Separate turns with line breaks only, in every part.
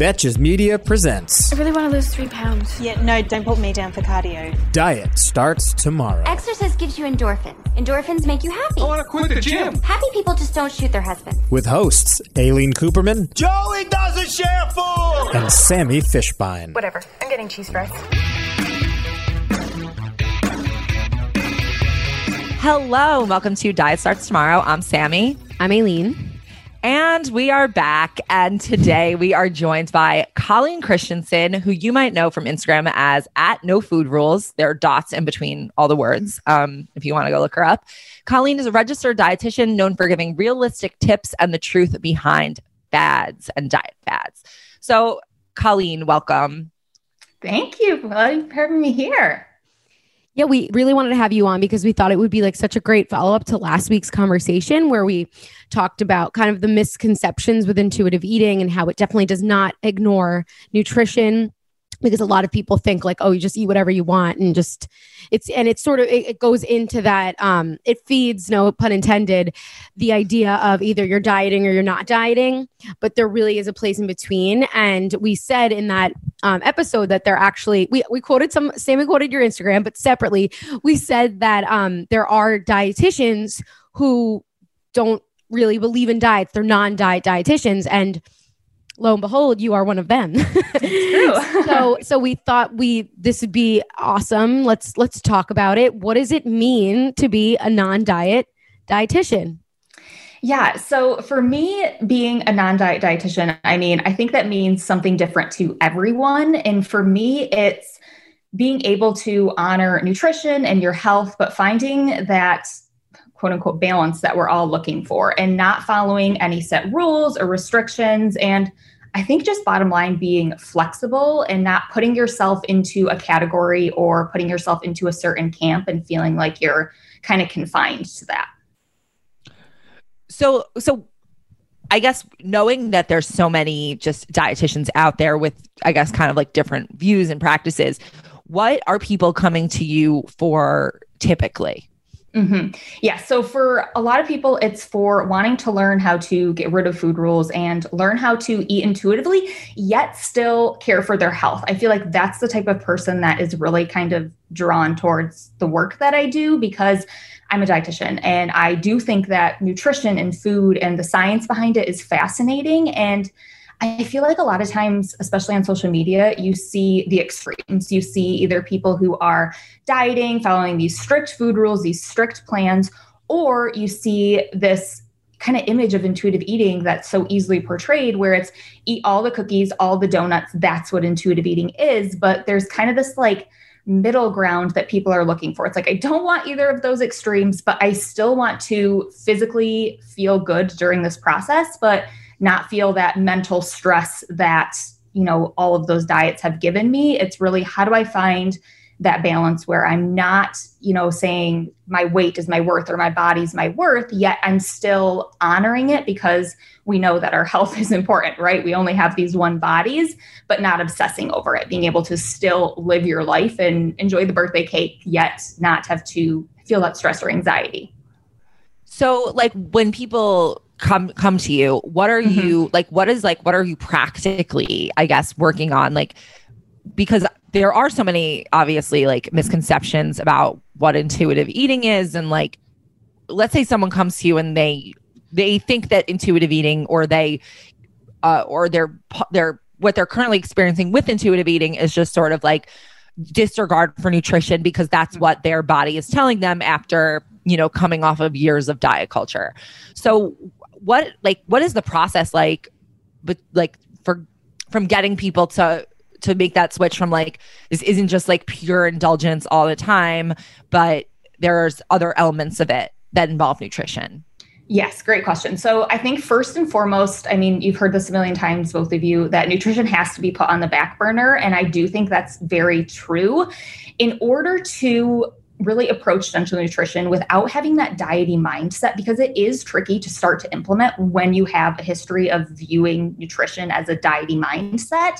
Betches Media presents
I really want to lose three pounds.
Yeah, no, don't put me down for cardio.
Diet Starts Tomorrow.
Exercise gives you endorphins. Endorphins make you happy.
I want to quit the gym.
Happy people just don't shoot their husbands.
With hosts Aleen Kuperman
Joey doesn't share food.
and Sammy Fishbein.
Whatever. I'm getting cheese fries.
Hello, welcome to Diet Starts Tomorrow. I'm Sammy.
I'm Aleen.
And we are back. And today we are joined by Colleen Christensen, who you might know from Instagram as at No Food Rules. There are dots in between all the words um, if you want to go look her up. Colleen is a registered dietitian known for giving realistic tips and the truth behind fads and diet fads. So, Colleen, welcome.
Thank you for having me here.
Yeah, we really wanted to have you on because we thought it would be like such a great follow up to last week's conversation where we talked about kind of the misconceptions with intuitive eating and how it definitely does not ignore nutrition. Because a lot of people think like oh you just eat whatever you want and just it's and it's sort of it, it goes into that um it feeds no pun intended the idea of either you're dieting or you're not dieting. But there really is a place in between. And we said in that um, episode that they're actually we, we quoted some sammy quoted your instagram but separately we said that um there are dietitians who don't really believe in diets they're non-diet dietitians and lo and behold, you are one of them. so so we thought we this would be awesome. Let's let's talk about it. What does it mean to be a non-diet dietitian?
Yeah. So for me, being a non diet dietitian, I mean, I think that means something different to everyone. And for me, it's being able to honor nutrition and your health, but finding that quote unquote balance that we're all looking for and not following any set rules or restrictions. And I think just bottom line being flexible and not putting yourself into a category or putting yourself into a certain camp and feeling like you're kind of confined to that.
So, so I guess knowing that there's so many just dietitians out there with, I guess, kind of like different views and practices, what are people coming to you for typically?
Mm-hmm. Yeah. So for a lot of people, it's for wanting to learn how to get rid of food rules and learn how to eat intuitively, yet still care for their health. I feel like that's the type of person that is really kind of drawn towards the work that I do because I'm a dietitian and I do think that nutrition and food and the science behind it is fascinating. And I feel like a lot of times, especially on social media, you see the extremes. You see either people who are dieting, following these strict food rules, these strict plans, or you see this kind of image of intuitive eating that's so easily portrayed where it's eat all the cookies, all the donuts, that's what intuitive eating is. But there's kind of this like middle ground that people are looking for. It's like, I don't want either of those extremes, but I still want to physically feel good during this process. But not feel that mental stress that you know all of those diets have given me. It's really how do i find that balance where i'm not you know saying my weight is my worth or my body's my worth yet i'm still honoring it because we know that our health is important right? We only have these one bodies but not obsessing over it being able to still live your life and enjoy the birthday cake yet not have to feel that stress or anxiety.
So like when people come come to you what are mm-hmm. you like what is like what are you practically i guess working on like because there are so many obviously like misconceptions about what intuitive eating is and like let's say someone comes to you and they they think that intuitive eating or they uh or they're they're what they're currently experiencing with intuitive eating is just sort of like disregard for nutrition because that's mm-hmm. what their body is telling them after you know coming off of years of diet culture so what like what is the process like but like for from getting people to to make that switch from like this isn't just like pure indulgence all the time but there's other elements of it that involve nutrition
Yes, great question. So I think first and foremost, I mean, you've heard this a million times, both of you, that nutrition has to be put on the back burner. And I do think that's very true. In order to really approach gentle nutrition without having that diety mindset because it is tricky to start to implement when you have a history of viewing nutrition as a diety mindset.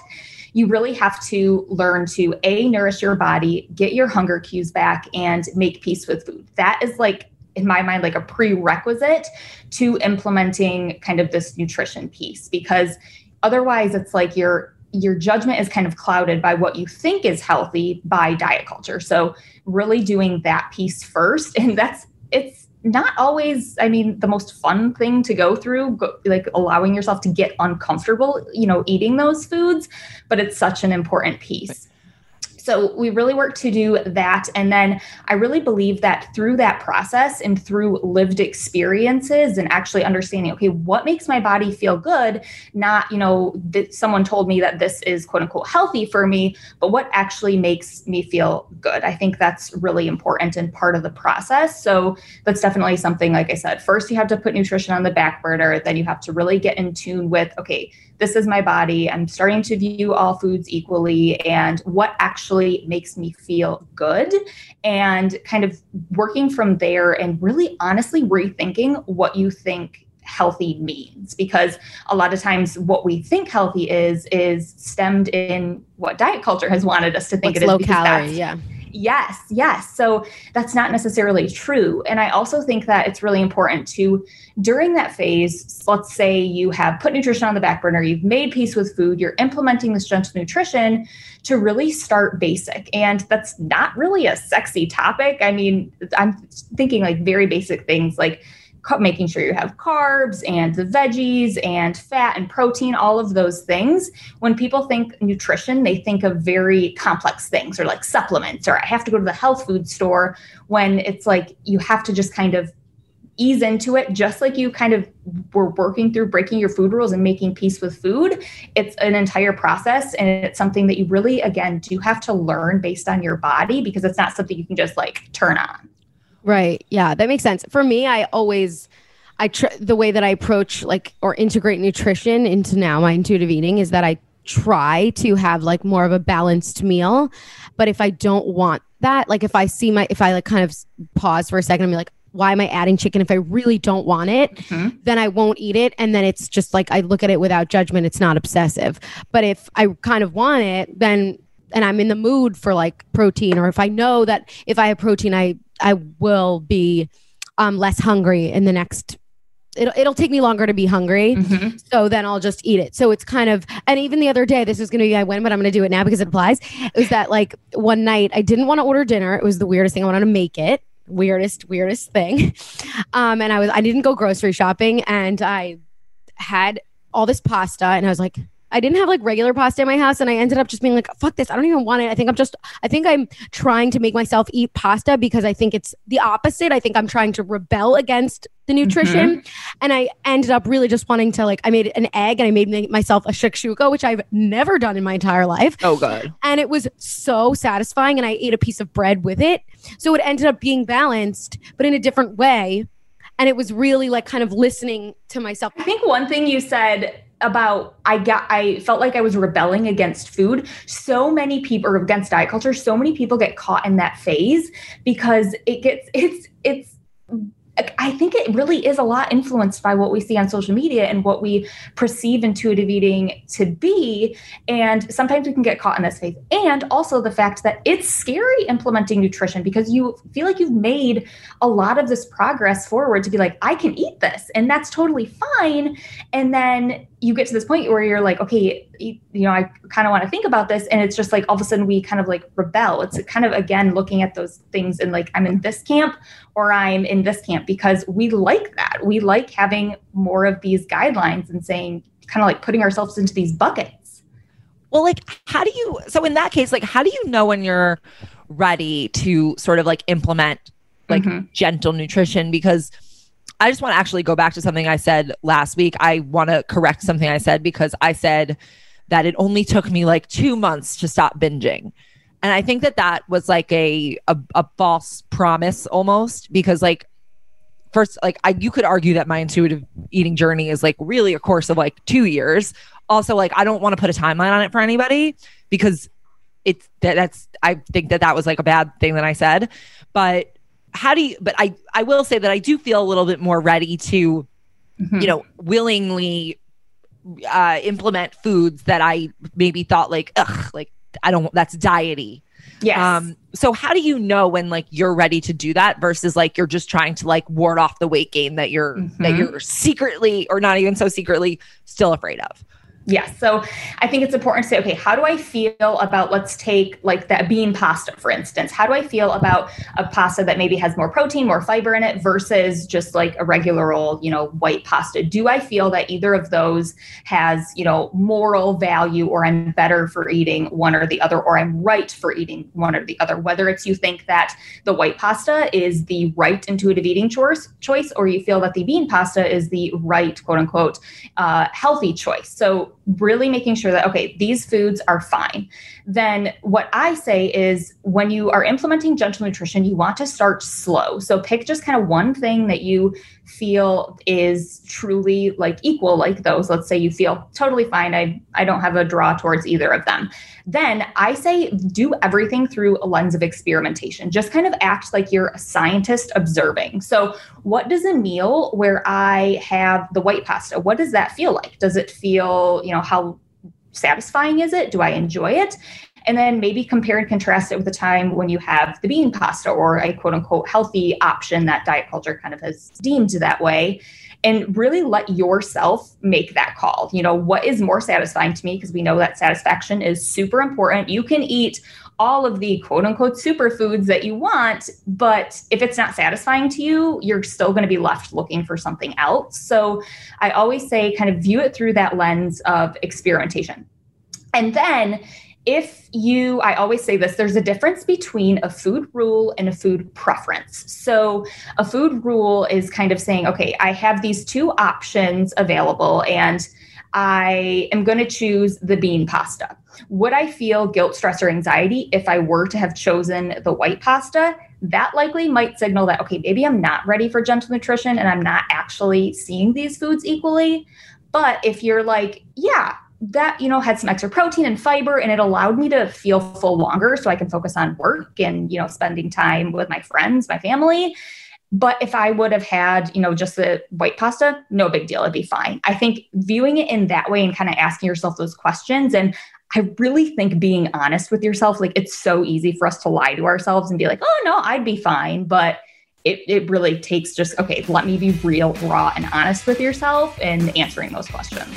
You really have to learn to a nourish your body get your hunger cues back and make peace with food. That is like in my mind like a prerequisite to implementing kind of this nutrition piece because otherwise it's like your your judgment is kind of clouded by what you think is healthy by diet culture. So really doing that piece first. And that's it's not always i mean the most fun thing to go through go, like allowing yourself to get uncomfortable you know eating those foods but it's such an important piece so we really work to do that. And then I really believe that through that process and through lived experiences and actually understanding, okay, what makes my body feel good? Not, you know, that someone told me that this is quote unquote healthy for me, but what actually makes me feel good. I think that's really important and part of the process. So that's definitely something, like I said, first you have to put nutrition on the back burner, then you have to really get in tune with, okay, this is my body. I'm starting to view all foods equally and what actually makes me feel good and kind of working from there and really honestly rethinking what you think healthy means because a lot of times what we think healthy is is stemmed in what diet culture has wanted us to think
What's
it is
low calorie yeah
Yes, yes. So that's not necessarily true. And I also think that it's really important to, during that phase, let's say you have put nutrition on the back burner, you've made peace with food, you're implementing this gentle nutrition to really start basic. And that's not really a sexy topic. I mean, I'm thinking like very basic things like, making sure you have carbs and the veggies and fat and protein, all of those things. When people think nutrition, they think of very complex things or like supplements or I have to go to the health food store when it's like you have to just kind of ease into it just like you kind of were working through breaking your food rules and making peace with food it's an entire process and it's something that you really again do have to learn based on your body because it's not something you can just like turn on
Right. Yeah, that makes sense. For me, I always I tr- the way that I approach like or integrate nutrition into now my intuitive eating is that I try to have like more of a balanced meal. But if I don't want that, like if I see my if I like kind of pause for a second and be like, why am I adding chicken if I really don't want it? Mm-hmm. Then I won't eat it. And then it's just like I look at it without judgment. It's not obsessive. But if I kind of want it, then and I'm in the mood for like protein, or if I know that if I have protein, I I will be um, less hungry in the next. It'll, it'll take me longer to be hungry. Mm-hmm. So then I'll just eat it. So it's kind of, and even the other day, this is going to be I win, but I'm going to do it now because it applies. It was that like one night I didn't want to order dinner. It was the weirdest thing. I wanted to make it weirdest, weirdest thing. Um, and I was, I didn't go grocery shopping and I had all this pasta and I was like, I didn't have like regular pasta in my house, and I ended up just being like, "Fuck this! I don't even want it." I think I'm just, I think I'm trying to make myself eat pasta because I think it's the opposite. I think I'm trying to rebel against the nutrition, mm-hmm. and I ended up really just wanting to like. I made an egg and I made myself a shakshuka, which I've never done in my entire life.
Oh god!
And it was so satisfying, and I ate a piece of bread with it, so it ended up being balanced, but in a different way. And it was really like kind of listening to myself.
I think one thing you said about I got I felt like I was rebelling against food. So many people or against diet culture, so many people get caught in that phase because it gets it's it's I think it really is a lot influenced by what we see on social media and what we perceive intuitive eating to be. And sometimes we can get caught in this phase. And also the fact that it's scary implementing nutrition because you feel like you've made a lot of this progress forward to be like, I can eat this, and that's totally fine. And then you get to this point where you're like, okay, you know, I kind of want to think about this. And it's just like all of a sudden we kind of like rebel. It's kind of again looking at those things and like, I'm in this camp or I'm in this camp because we like that. We like having more of these guidelines and saying, kind of like putting ourselves into these buckets.
Well, like, how do you, so in that case, like, how do you know when you're ready to sort of like implement like mm-hmm. gentle nutrition? Because, I just want to actually go back to something I said last week. I want to correct something I said because I said that it only took me like two months to stop binging. And I think that that was like a, a, a false promise almost because like first like I you could argue that my intuitive eating journey is like really a course of like 2 years. Also like I don't want to put a timeline on it for anybody because it's that that's I think that that was like a bad thing that I said. But how do you but I I will say that I do feel a little bit more ready to
Mhm.
you know willingly uh implement foods that I maybe thought like ugh like I don't that's diety.
yeah
Um, so how do you know when like you're ready to do that versus like you're just trying to like ward off the weight gain that you're that
Mhm.
you're secretly or not even so secretly still afraid of?
Yes. So I think it's important to say, okay, how do I feel about, let's take like that bean pasta, for instance. How do I feel about a pasta that maybe has more protein, more fiber in it versus just like a regular old, you know, white pasta? Do I feel that either of those has, you know, moral value or I'm better for eating one or the other, or I'm right for eating one or the other? Whether it's you think that the white pasta is the right intuitive eating choice, choice or you feel that the bean pasta is the right, quote unquote, uh, healthy choice. So, really making sure that, okay, these foods are fine. Then, what I say is when you are implementing gentle nutrition, you want to start slow. So, pick just kind of one thing that you feel is truly like equal, like those. Let's say you feel totally fine. I, I don't have a draw towards either of them. Then I say do everything through a lens of experimentation. Just kind of act like you're a scientist observing. So, what does a meal where I have the white pasta, what does that feel like? Does it feel, you know, how satisfying is it? Do I enjoy it? And then maybe compare and contrast it with the time when you have the bean pasta or a quote unquote healthy option that diet culture kind of has deemed that way. And really let yourself make that call. You know, what is more satisfying to me? Because we know that satisfaction is super important. You can eat all of the quote unquote superfoods that you want, but if it's not satisfying to you, you're still going to be left looking for something else. So I always say, kind of view it through that lens of experimentation. And then if you, I always say this, there's a difference between a food rule and a food preference. So, a food rule is kind of saying, okay, I have these two options available and I am going to choose the bean pasta. Would I feel guilt, stress, or anxiety if I were to have chosen the white pasta? That likely might signal that, okay, maybe I'm not ready for gentle nutrition and I'm not actually seeing these foods equally. But if you're like, yeah, that you know had some extra protein and fiber and it allowed me to feel full longer so i can focus on work and you know spending time with my friends my family. But if i would have had you know just the white pasta no big deal. It'd be fine. I think viewing it in that way and kind of asking yourself those questions and i really think being honest with yourself like it's so easy for us to lie to ourselves and be like oh no i'd be fine. But it, it really takes just okay let me be real raw and honest with yourself and answering those questions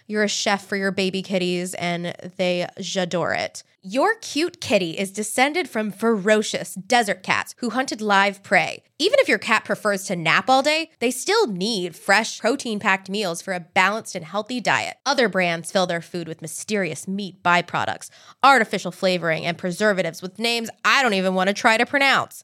you're a chef for your baby kitties, and they j'adore it. Your cute kitty is descended from ferocious desert cats who hunted live prey. Even if your cat prefers to nap all day, they still need fresh, protein packed meals for a balanced and healthy diet. Other brands fill their food with mysterious meat byproducts, artificial flavoring, and preservatives with names I don't even want to try to pronounce.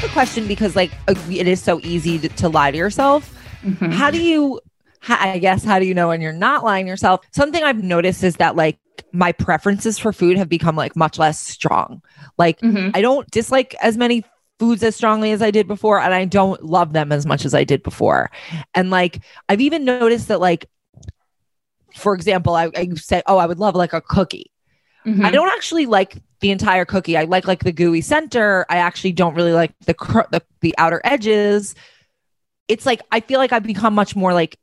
Have a question because like uh, it is so easy to, to lie to yourself.
Mhm.
How do you I guess how do you know when you're not lying to yourself? Something I've noticed is that like my preferences for food have become like much less strong. Like
Mhm.
I don't dislike as many foods as strongly as I did before and I don't love them as much as I did before. And like I've even noticed that like for example, I, I say, oh, I would love like a cookie.
Mhm.
I don't actually like the entire cookie. I like like the gooey center. I actually don't really like the cr- the, the outer edges. It's like I feel like I've become much more like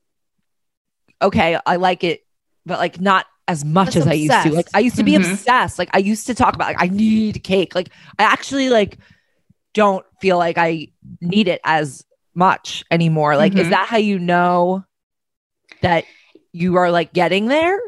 okay, I like it, but like not as much
Less
as I used to. Like. I used to be
Mhm.
obsessed. Like I used to talk about like I need cake. Like I actually like don't feel like I need it as much anymore. Like is
Mhm.
that how you know that you are like getting there?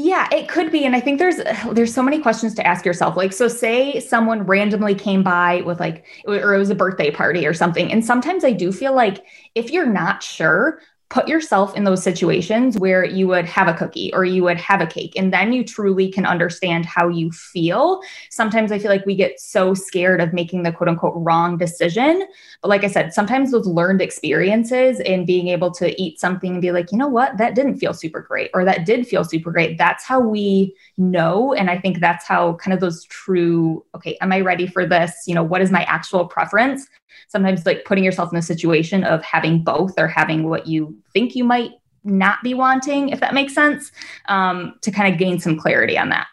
Yeah, it could be and I think there's there's so many questions to ask yourself. Like so say someone randomly came by with like or it was a birthday party or something and sometimes I do feel like if you're not sure, put yourself in those situations where you would have a cookie or you would have a cake and then you truly can understand how you feel. Sometimes I feel like we get so scared of making the quote unquote wrong decision. But like I said, sometimes those learned experiences and being able to eat something and be like, you know what, that didn't feel super great or that did feel super great. That's how we know. And I think that's how kind of those true, okay, am I ready for this? You know, what is my actual preference? Sometimes like putting yourself in a situation of having both or having what you think you might not be wanting, if that makes sense, um, to kind of gain some clarity on that.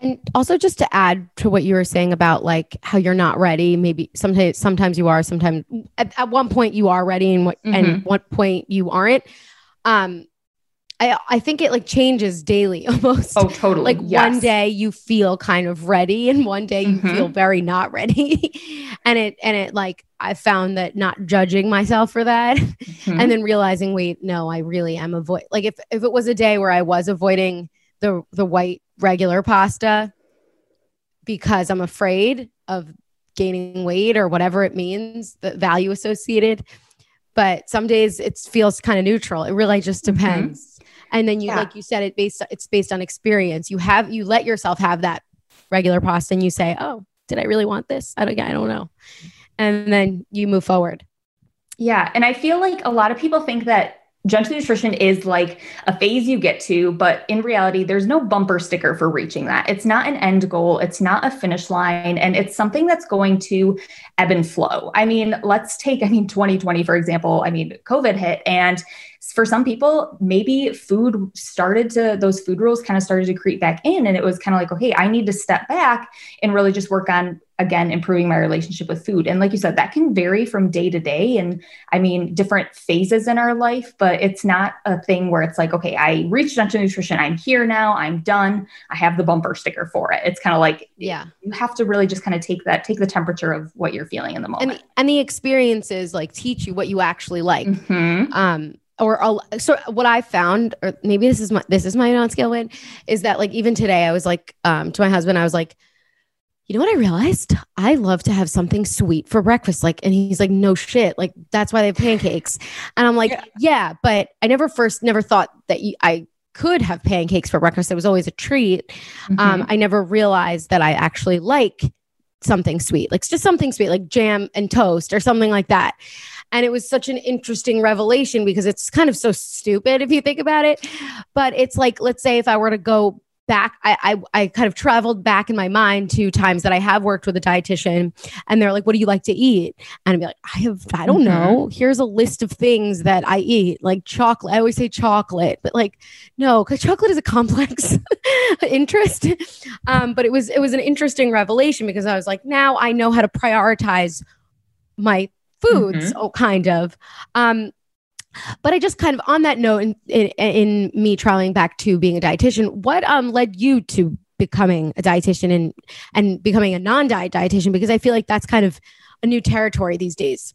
And also just to add to what you were saying about like how you're not ready, maybe sometimes sometimes you are, sometimes at, at one point you are ready and what and
Mhm.
what point you aren't. Um I I think it like changes daily almost.
Oh, totally.
like
Yes.
one day you feel kind of ready and one day you
Mhm.
feel very not ready. and it and it like I found that not judging myself for that
Mhm.
and then realizing wait no i really am avoid like if, if it was a day where i was avoiding the the white regular pasta because i'm afraid of gaining weight or whatever it means the value associated but some days it feels kind of neutral it really just
Mhm.
depends and then you
Yeah.
like you said it based it's based on experience you have you let yourself have that regular pasta and you say oh did i really want this i don't i don't know and then you move forward
Yeah. And I feel like a lot of people think that gentle nutrition is like a phase you get to, but in reality, there's no bumper sticker for reaching that. It's not an end goal, it's not a finish line, and it's something that's going to ebb and flow. I mean, let's take, I mean, 2020, for example, I mean, COVID hit, and for some people, maybe food started to, those food rules kind of started to creep back in, and it was kind of like, okay, I need to step back and really just work on again improving my relationship with food. And like you said that can vary from day to day and i mean different phases in our life but it's not a thing where it's like okay i reached gentle nutrition. I'm here now. I'm done. I have the bumper sticker for it. It's kind of like
yeah.
you have to really just kind of take that take the temperature of what you're feeling in the
and
moment.
the, and the experiences like teach you what you actually like.
Mhm.
um or I'll- so what i found or maybe this is my this is my non-scale win is that like even today i was like um to my husband i was like you know what i realized i love to have something sweet for breakfast like and he's like no shit like that's why they have pancakes and i'm like
Yeah.
yeah, but i never first never thought that you, i could have pancakes for breakfast it was always a treat um,
Mhm.
I never realized that I actually like something sweet, like just something sweet, like jam and toast or something like that. And it was such an interesting revelation because it's kind of so stupid if you think about it. But it's like, let's say if I were to go back, I, I, I kind of traveled back in my mind to times that I have worked with a dietitian and they're like, what do you like to eat? And I'd be like, I have, I don't
Mhm.
know. Here's a list of things that I eat, like chocolate. I always say chocolate, but like, no, because chocolate is a complex interest. Um, but it was it was an interesting revelation because I was like, now I know how to prioritize my foods, oh, kind of. Um, but I just kind of on that note, in, in, in me traveling back to being a dietitian, what um led you to becoming a dietitian and and becoming a non-diet dietitian? Because I feel like that's kind of a new territory these days.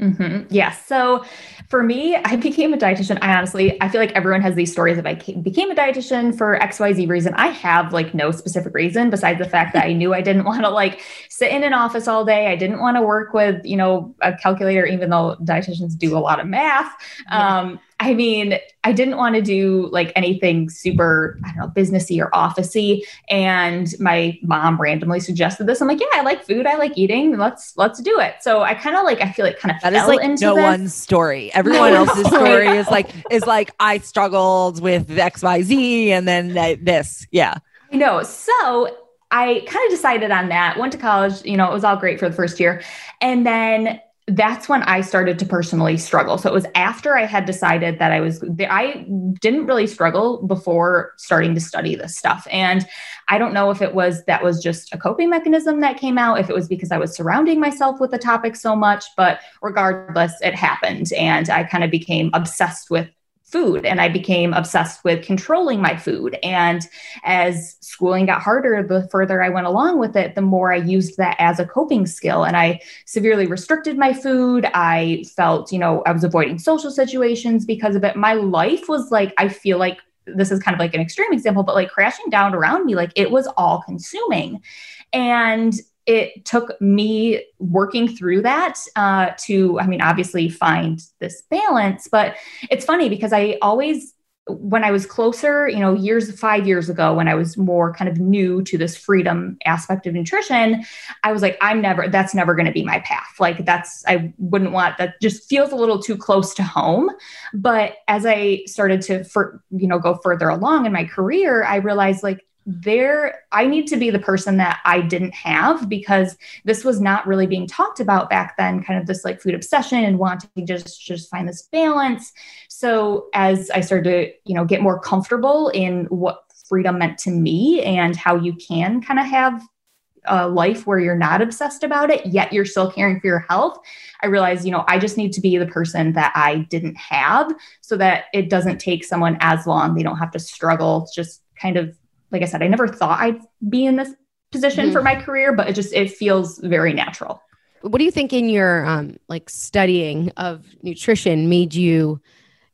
Hmm Yes. So for me, I became a dietitian. I honestly, I feel like everyone has these stories of I ca- became a dietitian for XYZ reason. I have like no specific reason besides the fact that I knew I didn't want to like sit in an office all day. I didn't want to work with, you know, a calculator, even though dietitians do a lot of math. Um, I mean, I didn't want to do like anything super, I don't know, businessy or officey. And my mom randomly suggested this. I'm like, yeah, I like food. I like eating. Let's let's do it. So I kind of like, I feel like kind of
That
fell
is like
into
no
this.
one's story. Everyone else's story is like is like I struggled with XYZ and then th- this. Yeah.
I know. So I kind of decided on that, went to college, you know, it was all great for the first year. And then that's when I started to personally struggle. So it was after I had decided that I was, I didn't really struggle before starting to study this stuff. And I don't know if it was that was just a coping mechanism that came out, if it was because I was surrounding myself with the topic so much, but regardless, it happened. And I kind of became obsessed with food and I became obsessed with controlling my food. And as schooling got harder, the further I went along with it, the more I used that as a coping skill. And I severely restricted my food. I felt, you know, I was avoiding social situations because of it. My life was like, I feel like this is kind of like an extreme example, but like crashing down around me, like it was all consuming. And it took me working through that uh, to, I mean, obviously find this balance. But it's funny because I always, when I was closer, you know, years, five years ago, when I was more kind of new to this freedom aspect of nutrition, I was like, I'm never, that's never going to be my path. Like, that's, I wouldn't want that, just feels a little too close to home. But as I started to, for, you know, go further along in my career, I realized like, there i need to be the person that i didn't have because this was not really being talked about back then kind of this like food obsession and wanting to just just find this balance. So as i started to you know get more comfortable in what freedom meant to me and how you can kind of have a life where you're not obsessed about it yet you're still caring for your health i realized you know i just need to be the person that i didn't have so that it doesn't take someone as long. They don't have to struggle just kind of like I said, I never thought I'd be in this position mm-hmm. for my career, but it just it feels very natural.
What do you think in your um like studying of nutrition made you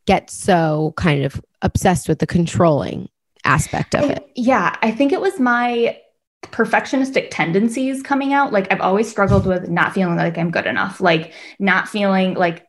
get so kind of obsessed with the controlling aspect of it?
yeah, I think it was my perfectionistic tendencies coming out. Like I've always struggled with not feeling like I'm good enough, like not feeling like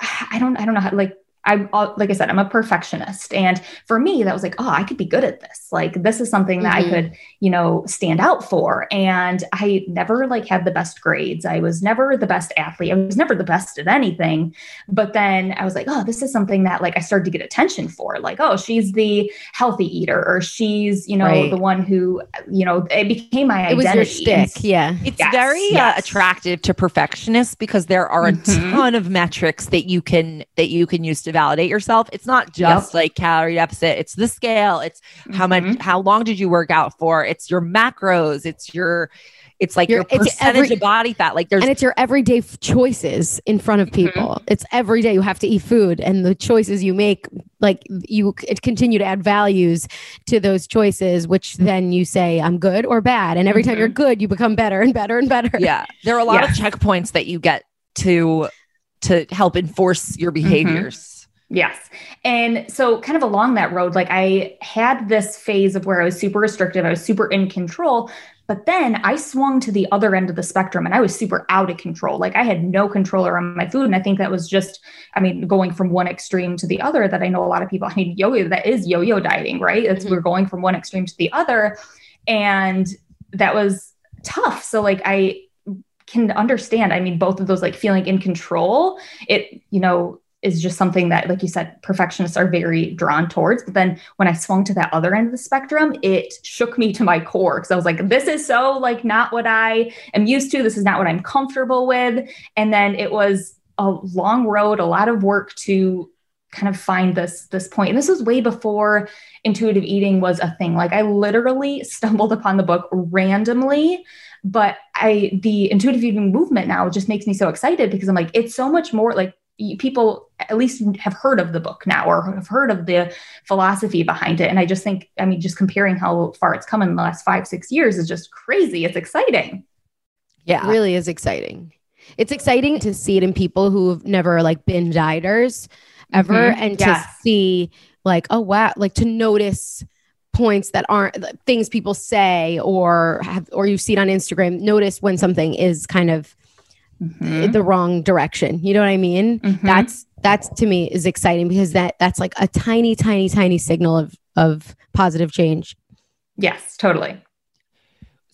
I don't I don't know how like I'm like I said, I'm a perfectionist. And for me, that was like, oh, I could be good at this. Like this is something that mm-hmm. I could, you know, stand out for. And I never like had the best grades. I was never the best athlete. I was never the best at anything. But then I was like, oh, this is something that like I started to get attention for. Like, oh, she's the healthy eater, or she's, you know, right. the one who, you know, it became my it identity.
Was your stick. Yeah.
It's yes, very uh, yes. Uh, attractive to perfectionists because there are a mm-hmm. ton of metrics that you can that you can use to validate yourself. It's not just yep. like calorie deficit, it's the scale, it's mm-hmm. how much mm-hmm. how long did you work out for? It's your macros, it's your it's like your, your percentage every, of body fat. Like there's
and it's your everyday f- choices in front of mm-hmm. people. Mm-hmm. It's every day you have to eat food, and the choices you make, like you continue to add values to those choices, which then you say I'm good or bad. And every mm-hmm. time you're good, you become better and better and better.
Yeah, there are a lot yeah. of checkpoints that you get to to help enforce your mm-hmm. behaviors. Mm-hmm.
Yes. And so, kind of along that road, like I had this phase of where I was super restrictive, I was super in control. But then I swung to the other end of the spectrum and I was super out of control. Like I had no control around my food. And I think that was just, I mean, going from one extreme to the other that I know a lot of people, I mean, yo yo, that is yo yo dieting, right? It's mm-hmm. we're going from one extreme to the other. And that was tough. So, like, I, can understand i mean both of those like feeling in control it you know is just something that, like you said, perfectionists are very drawn towards. But then when I swung to that other end of the spectrum, it shook me to my core because I was like, this is so like not what I am used to. This is not what I'm comfortable with. And then it was a long road, a lot of work to kind of find this this point. And this was way before intuitive eating was a thing. Like I literally stumbled upon the book randomly but i the intuitive eating movement now just makes me so excited because i'm like it's so much more like people at least have heard of the book now or have heard of the philosophy behind it. And i just think i mean just comparing how far it's come in the last five six years is just crazy. It's exciting.
Yeah. It really is exciting. It's exciting to see it in people who've never like been dieters ever mm-hmm. and to see like oh wow like to notice points that aren't things people say or have or you see it on instagram notice when something is kind of mm-hmm. the wrong direction. You know what I mean? Mm-hmm. That's that's to me is exciting because that that's like a tiny, tiny, tiny signal of of positive change.
Yes, totally.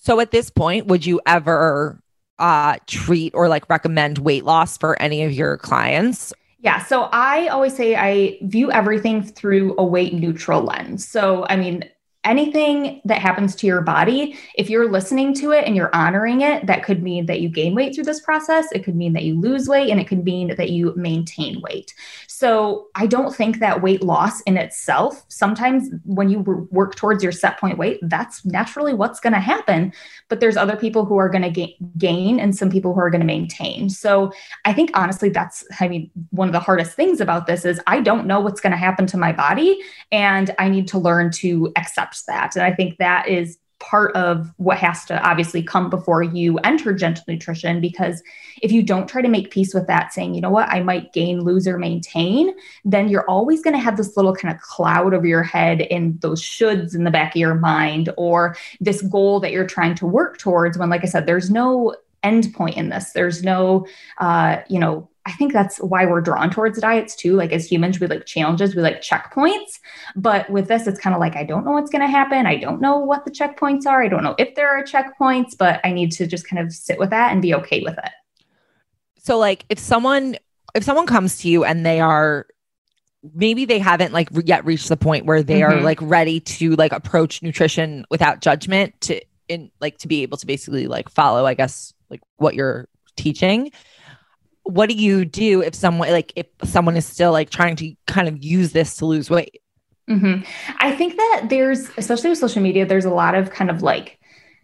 So at this point, would you ever uh, treat or like recommend weight loss for any of your clients?
Yeah. So I always say I view everything through a weight neutral lens. So, I mean, anything that happens to your body, if you're listening to it and you're honoring it, that could mean that you gain weight through this process. It could mean that you lose weight and it could mean that you maintain weight. So I don't think that weight loss in itself, sometimes when you work towards your set point weight, that's naturally what's going to happen. But there's other people who are going to gain and some people who are going to maintain. So I think honestly, that's, I mean, one of the hardest things about this is I don't know what's going to happen to my body and I need to learn to accept accepts that. And I think that is part of what has to obviously come before you enter gentle nutrition because if you don't try to make peace with that saying you know what i might gain lose or maintain then you're always going to have this little kind of cloud over your head and those shoulds in the back of your mind or this goal that you're trying to work towards when like i said there's no end point in this there's no uh, you know I think that's why we're drawn towards diets too. Like as humans, we like challenges, we like checkpoints. But with this, it's kind of like, I don't know what's going to happen. I don't know what the checkpoints are. I don't know if there are checkpoints, but I need to just kind of sit with that and be okay with it.
So like if someone, if someone comes to you and they are, maybe they haven't like yet reached the point where they mm-hmm. are like ready to like approach nutrition without judgment to in like to be able to basically like follow, I guess, like what you're teaching what do you do if someone like if someone is still like trying to kind of use this to lose weight?
Mm-hmm. I think that there's, especially with social media, there's a lot of kind of like,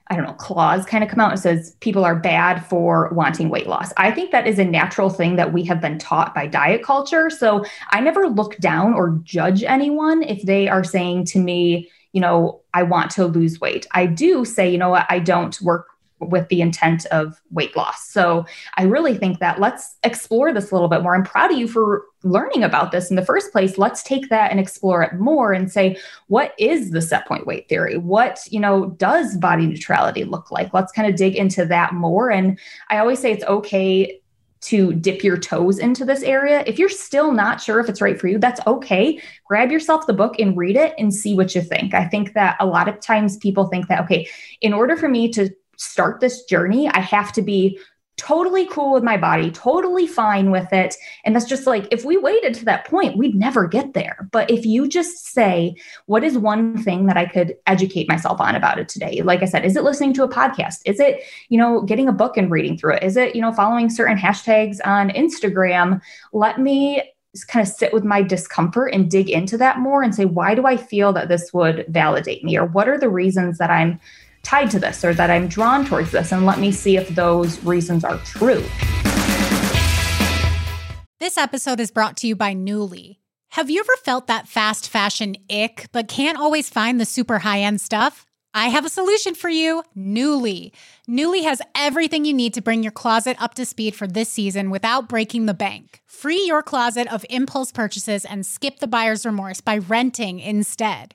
I don't know, clause kind of come out and says people are bad for wanting weight loss. I think that is a natural thing that we have been taught by diet culture. So I never look down or judge anyone if they are saying to me, you know, I want to lose weight. I do say, you know what, I don't work with the intent of weight loss. So I really think that let's explore this a little bit more. I'm proud of you for learning about this in the first place. Let's take that and explore it more and say, what is the set point weight theory? What, you know, does body neutrality look like? Let's kind of dig into that more. And I always say it's okay to dip your toes into this area. If you're still not sure if it's right for you, that's okay. Grab yourself the book and read it and see what you think. I think that a lot of times people think that, okay, in order for me to start this journey, I have to be totally cool with my body, totally fine with it. And that's just like, if we waited to that point, we'd never get there. But if you just say, what is one thing that I could educate myself on about it today? Like I said, is it listening to a podcast? Is it, you know, getting a book and reading through it? Is it, you know, following certain hashtags on Instagram? Let me kind of sit with my discomfort and dig into that more and say, why do I feel that this would validate me? Or what are the reasons that I'm tied to this or that I'm drawn towards this, and let me see if those reasons are true.
This episode is brought to you by Nuuly. Have you ever felt that fast fashion ick, but can't always find the super high end stuff? I have a solution for you Nuuly. Nuuly has everything you need to bring your closet up to speed for this season without breaking the bank. Free your closet of impulse purchases and skip the buyer's remorse by renting instead.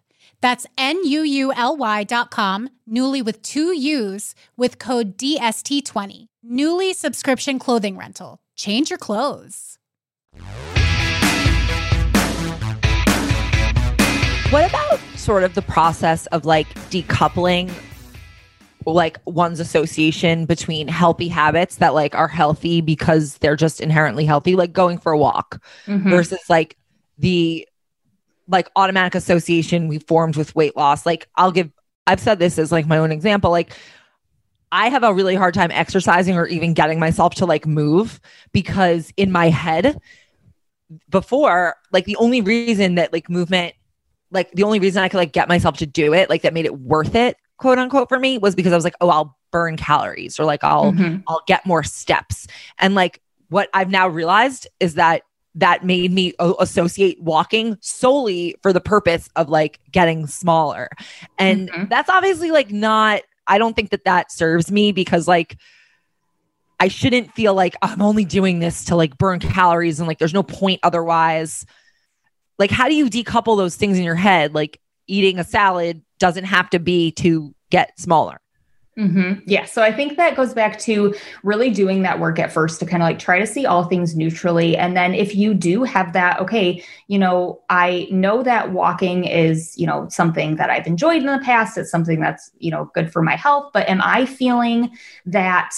That's N-U-U-L-Y dot com, Nuuly with two U's with code DST20. Nuuly subscription clothing rental. Change your clothes.
What about sort of the process of like decoupling like one's association between healthy habits that like are healthy because they're just inherently healthy, like going for a walk mm-hmm. versus like the like automatic association we formed with weight loss. Like I'll give I've said this as like my own example. Like I have a really hard time exercising or even getting myself to like move because in my head before like the only reason that like movement like the only reason I could like get myself to do it like that made it worth it quote unquote for me was because I was like, oh, I'll burn calories or like I'll
Mhm.
I'll get more steps. And like what I've now realized is that that made me associate walking solely for the purpose of like getting smaller. And
Mhm.
that's obviously like not I don't think that that serves me because like I shouldn't feel like I'm only doing this to like burn calories and like there's no point otherwise. Like how do you decouple those things in your head? Like eating a salad doesn't have to be to get smaller.
Hmm Yeah. So I think that goes back to really doing that work at first to kind of like try to see all things neutrally. And then if you do have that, okay, you know, I know that walking is, you know, something that I've enjoyed in the past. It's something that's, you know, good for my health. But am I feeling that?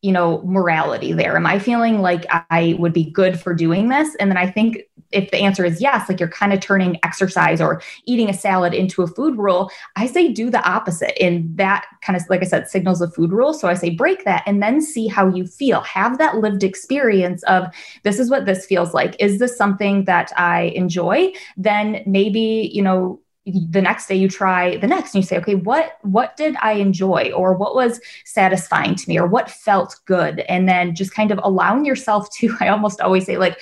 you know morality there am i feeling like i would be good for doing this and then i think if the answer is yes like you're kind of turning exercise or eating a salad into a food rule I say do the opposite. And that kind of, like I said, signals a food rule. So I say break that and then see how you feel. Have that lived experience of this is what this feels like. Is this something that I enjoy? Then maybe, you know, the next day you try the next and you say okay what what did i enjoy or what was satisfying to me or what felt good and then just kind of allowing yourself to i almost always say like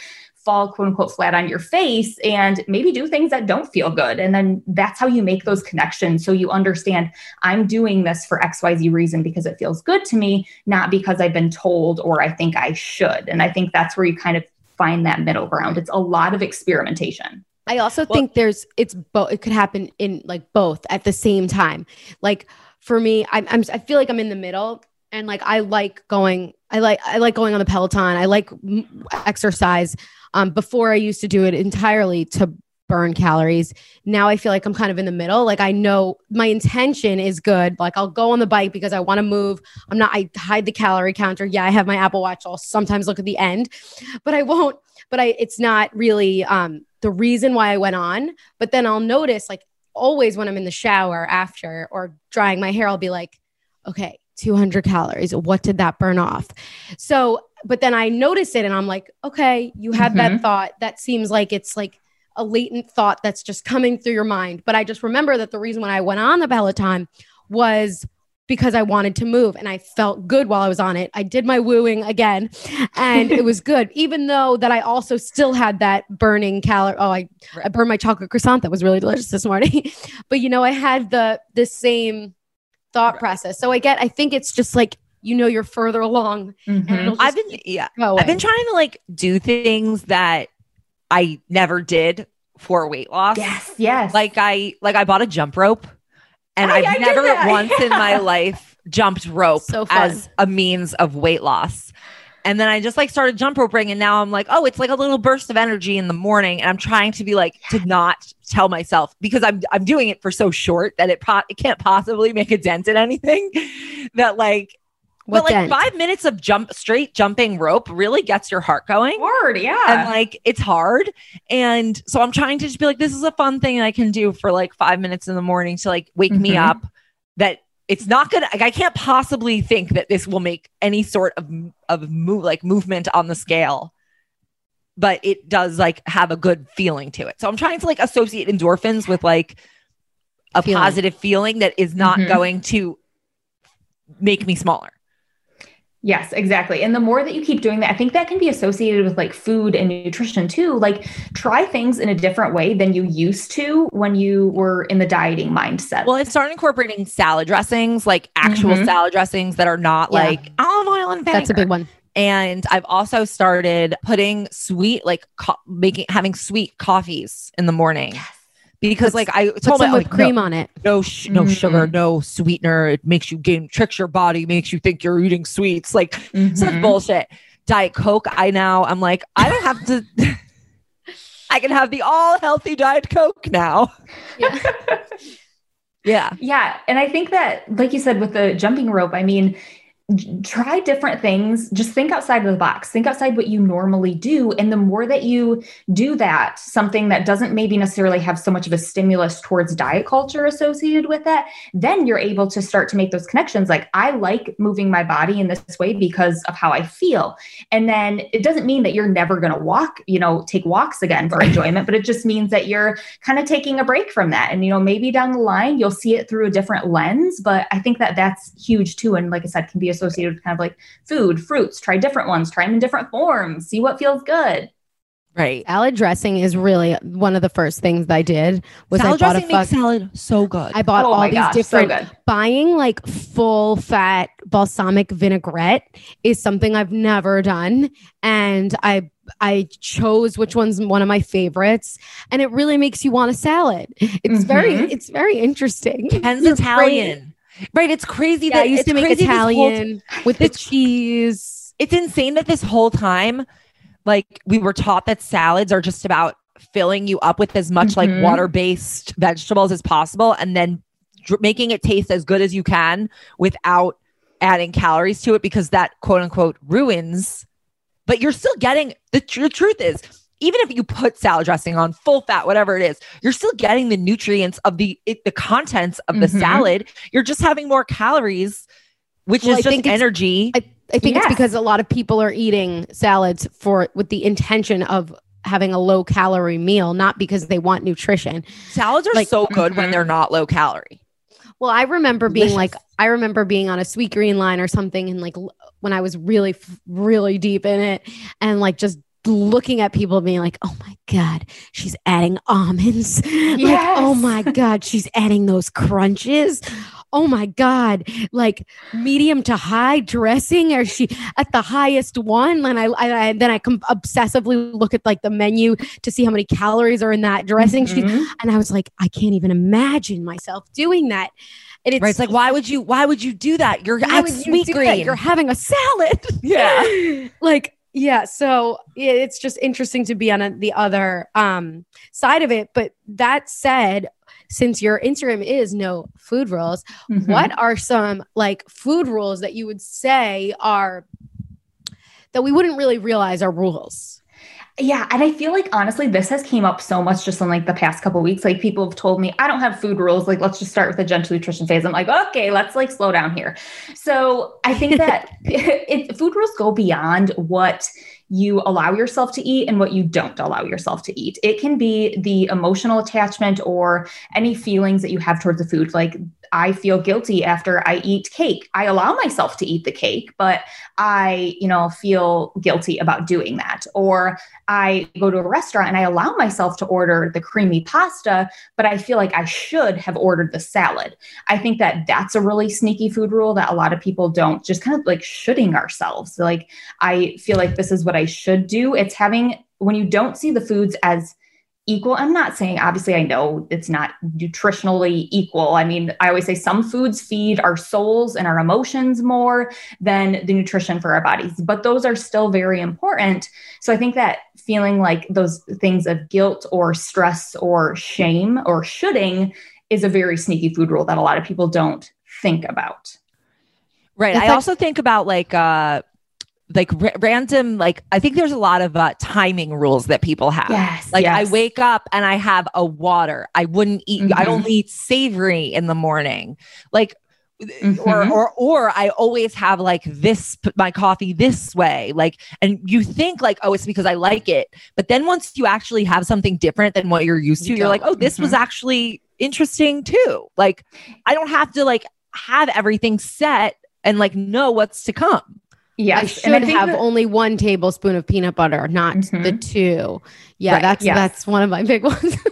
fall quote unquote flat on your face and maybe do things that don't feel good. And then that's how you make those connections. So you understand I'm doing this for XYZ reason because it feels good to me, not because I've been told or I think I should. And I think that's where you kind of find that middle ground. It's a lot of experimentation.
I also think there's it's both it could happen in like both at the same time. Like for me, I'm, I'm I feel like I'm in the middle and like I like going I like I like going on the Peloton. I like m- exercise. Um before I used to do it entirely to burn calories. Now I feel like I'm kind of in the middle. Like I know my intention is good. Like I'll go on the bike because I want to move. I'm not I hide the calorie counter. Yeah, I have my Apple Watch. I'll sometimes look at the end, but I won't but I it's not really um the reason why I went on. But then I'll notice like always when I'm in the shower after or drying my hair, I'll be like, okay, 200 calories. What did that burn off? So, but then I notice it and I'm like, okay, you had that
Mhm.
thought. That seems like it's like a latent thought that's just coming through your mind. But I just remember that the reason when I went on the Peloton was because I wanted to move and I felt good while I was on it. I did my wooing again and it was good, even though that I also still had that burning calorie. Oh, I, I burned my chocolate croissant. That was really delicious this morning. but you know, I had the the same thought process. So I get, I think it's just like, you know, you're further along. And mm-hmm. it'll
I've been yeah.
go
I've been trying to like do things that I never did for weight loss.
Yes, yes.
Like I like I bought a jump rope and
I-
I've
I
never
that,
once in my life jumped rope
So
as a means of weight loss. And then I just like started jump roping and now I'm like, oh, it's like a little burst of energy in the morning. And I'm trying to be like to not tell myself because I'm I'm doing it for so short that it po- it can't possibly make a dent in anything. That like
What
but like
dent?
five minutes of jump straight jumping rope really gets your heart going.
Hard, yeah.
And like it's hard. And so I'm trying to just be like, this is a fun thing I can do for like five minutes in the morning to like wake me
Mhm.
up. That it's not gonna like I can't possibly think that this will make any sort of of move like movement on the scale. But it does like have a good feeling to it. So I'm trying to like associate endorphins with like a
Feeling.
positive feeling that is not
Mhm.
going to make me smaller.
Yes, exactly. And the more that you keep doing that, I think that can be associated with like food and nutrition too. Like try things in a different way than you used to when you were in the dieting mindset.
Well, I've started incorporating salad dressings, like actual
Mhm.
salad dressings that are not
Yeah.
like olive oil and vinegar.
That's a big one.
And I've also started putting sweet, like co- making having sweet coffees in the morning because, like, I
Put
told
some
my
whipped cream on it.
no, sh- no sugar, no sweetener. It makes you gain, tricks your body, makes you think you're eating sweets. Like such
Mhm.
bullshit. Diet Coke. I now I'm like I don't have to. I can have the all healthy Diet Coke now. yeah.
Yeah. And I think that, like you said, with the jumping rope, I mean, try different things. Just think outside of the box. Think outside what you normally do. And the more that you do that, something that doesn't maybe necessarily have so much of a stimulus towards diet culture associated with that, then you're able to start to make those connections. Like, I like moving my body in this way because of how I feel. And then it doesn't mean that you're never going to walk, you know, take walks again for enjoyment, but it just means that you're kind of taking a break from that. And, you know, maybe down the line, you'll see it through a different lens. But I think that that's huge too. And like I said, can be a associated with kind of like food, fruits, try different ones, try them in different forms, see what feels good.
Right.
Salad dressing is really one of the first things I did was
salad
I bought a
dressing
fuck,
makes salad so good.
I bought
Oh
all these
gosh,
different
good.
buying like full fat balsamic vinaigrette is something I've never done and I I chose which one's one of my favorites and it really makes you want a salad. It's very
Mhm.
it's very interesting.
Ken's
You're
Italian. Right. It's crazy
Yeah, I
that
used to make
crazy this whole-
Italian with the cheese.
it's insane that this whole time, like we were taught that salads are just about filling you up with as much
Mhm.
like water based vegetables as possible and then dr- making it taste as good as you can without adding calories to it because that quote unquote ruins. But you're still getting the, tr- the truth is, even if you put salad dressing on full fat, whatever it is, you're still getting the nutrients of the it, the contents of the
Mhm.
salad. You're just having more calories, which
Well, I
is just
think
energy.
I, I think it's because a lot of people are eating salads for with the intention of having a low calorie meal, not because they want nutrition.
Salads are
Like-
so good when they're not low calorie.
Well, I remember being
Delicious.
like, I remember being on a Sweetgreen line or something, and like when I was really, really deep in it, and like just looking at people being like, oh my God, she's adding almonds. Like, oh my God, she's adding those crunches. Oh my God, like medium to high dressing, or she at the highest one? And I, I, I then I com- obsessively look at like the menu to see how many calories are in that dressing. She's
Mhm.
and I was like, I can't even imagine myself doing that. And it's
right? It's like why would you? Why would you do that? You're at Sweetgreen.
You're having a salad.
Yeah.
like yeah. So yeah, it's just interesting to be on a, the other um, side of it. But that said, since your Instagram is no food rules,
Mhm.
what are some like food rules that you would say are that we wouldn't really realize are rules?
Yeah, and I feel like honestly, this has came up so much just in like the past couple weeks. Like people have told me, I don't have food rules. Like let's just start with the gentle nutrition phase. I'm like, okay, let's like slow down here. So I think that it, food rules go beyond what you allow yourself to eat and what you don't allow yourself to eat. It can be the emotional attachment or any feelings that you have towards the food. Like I feel guilty after I eat cake. I allow myself to eat the cake, but I, you know, feel guilty about doing that. Or I go to a restaurant and I allow myself to order the creamy pasta, but I feel like I should have ordered the salad. I think that that's a really sneaky food rule that a lot of people don't just kind of like shoulding ourselves. Like, I feel like this is what I should do. It's having, when you don't see the foods as equal, I'm not saying, obviously, I know it's not nutritionally equal. I mean, I always say some foods feed our souls and our emotions more than the nutrition for our bodies, but those are still very important. So I think that feeling like those things of guilt or stress or shame or shoulding is a very sneaky food rule that a lot of people don't think about.
Right.
It's
I
like-
also think about like uh like ra- random like I think there's a lot of uh timing rules that people have.
Yes.
Like I wake up and I have a water. I wouldn't eat I
Mhm.
only eat savory in the morning. Like or
Mhm.
or or I always have like this my coffee this way. Like and you think like oh it's because I like it. But then once you actually have something different than what you're used to,
You
you're like,
don't.
"Oh, this was actually interesting too." Like I don't have to like have everything set and like know what's to come.
Yes.
I
and
have
that-
only one tablespoon of peanut butter, not the
Mhm.
two. Yeah,
Right,
that's
yes.
that's one of my big ones.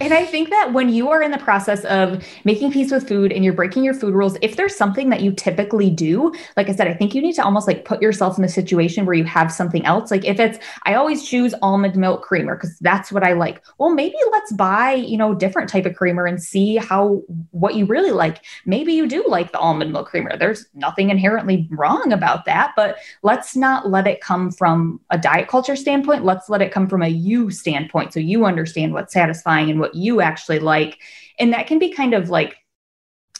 And I think that when you are in the process of making peace with food and you're breaking your food rules, if there's something that you typically do, like I said, I think you need to almost like put yourself in a situation where you have something else. Like if it's, I always choose almond milk creamer because that's what I like. Well, maybe let's buy, you know, different type of creamer and see how, what you really like. Maybe you do like the almond milk creamer. There's nothing inherently wrong about that, but let's not let it come from a diet culture standpoint. Let's let it come from a you standpoint. So you understand what's satisfying and what you actually like. And that can be kind of like,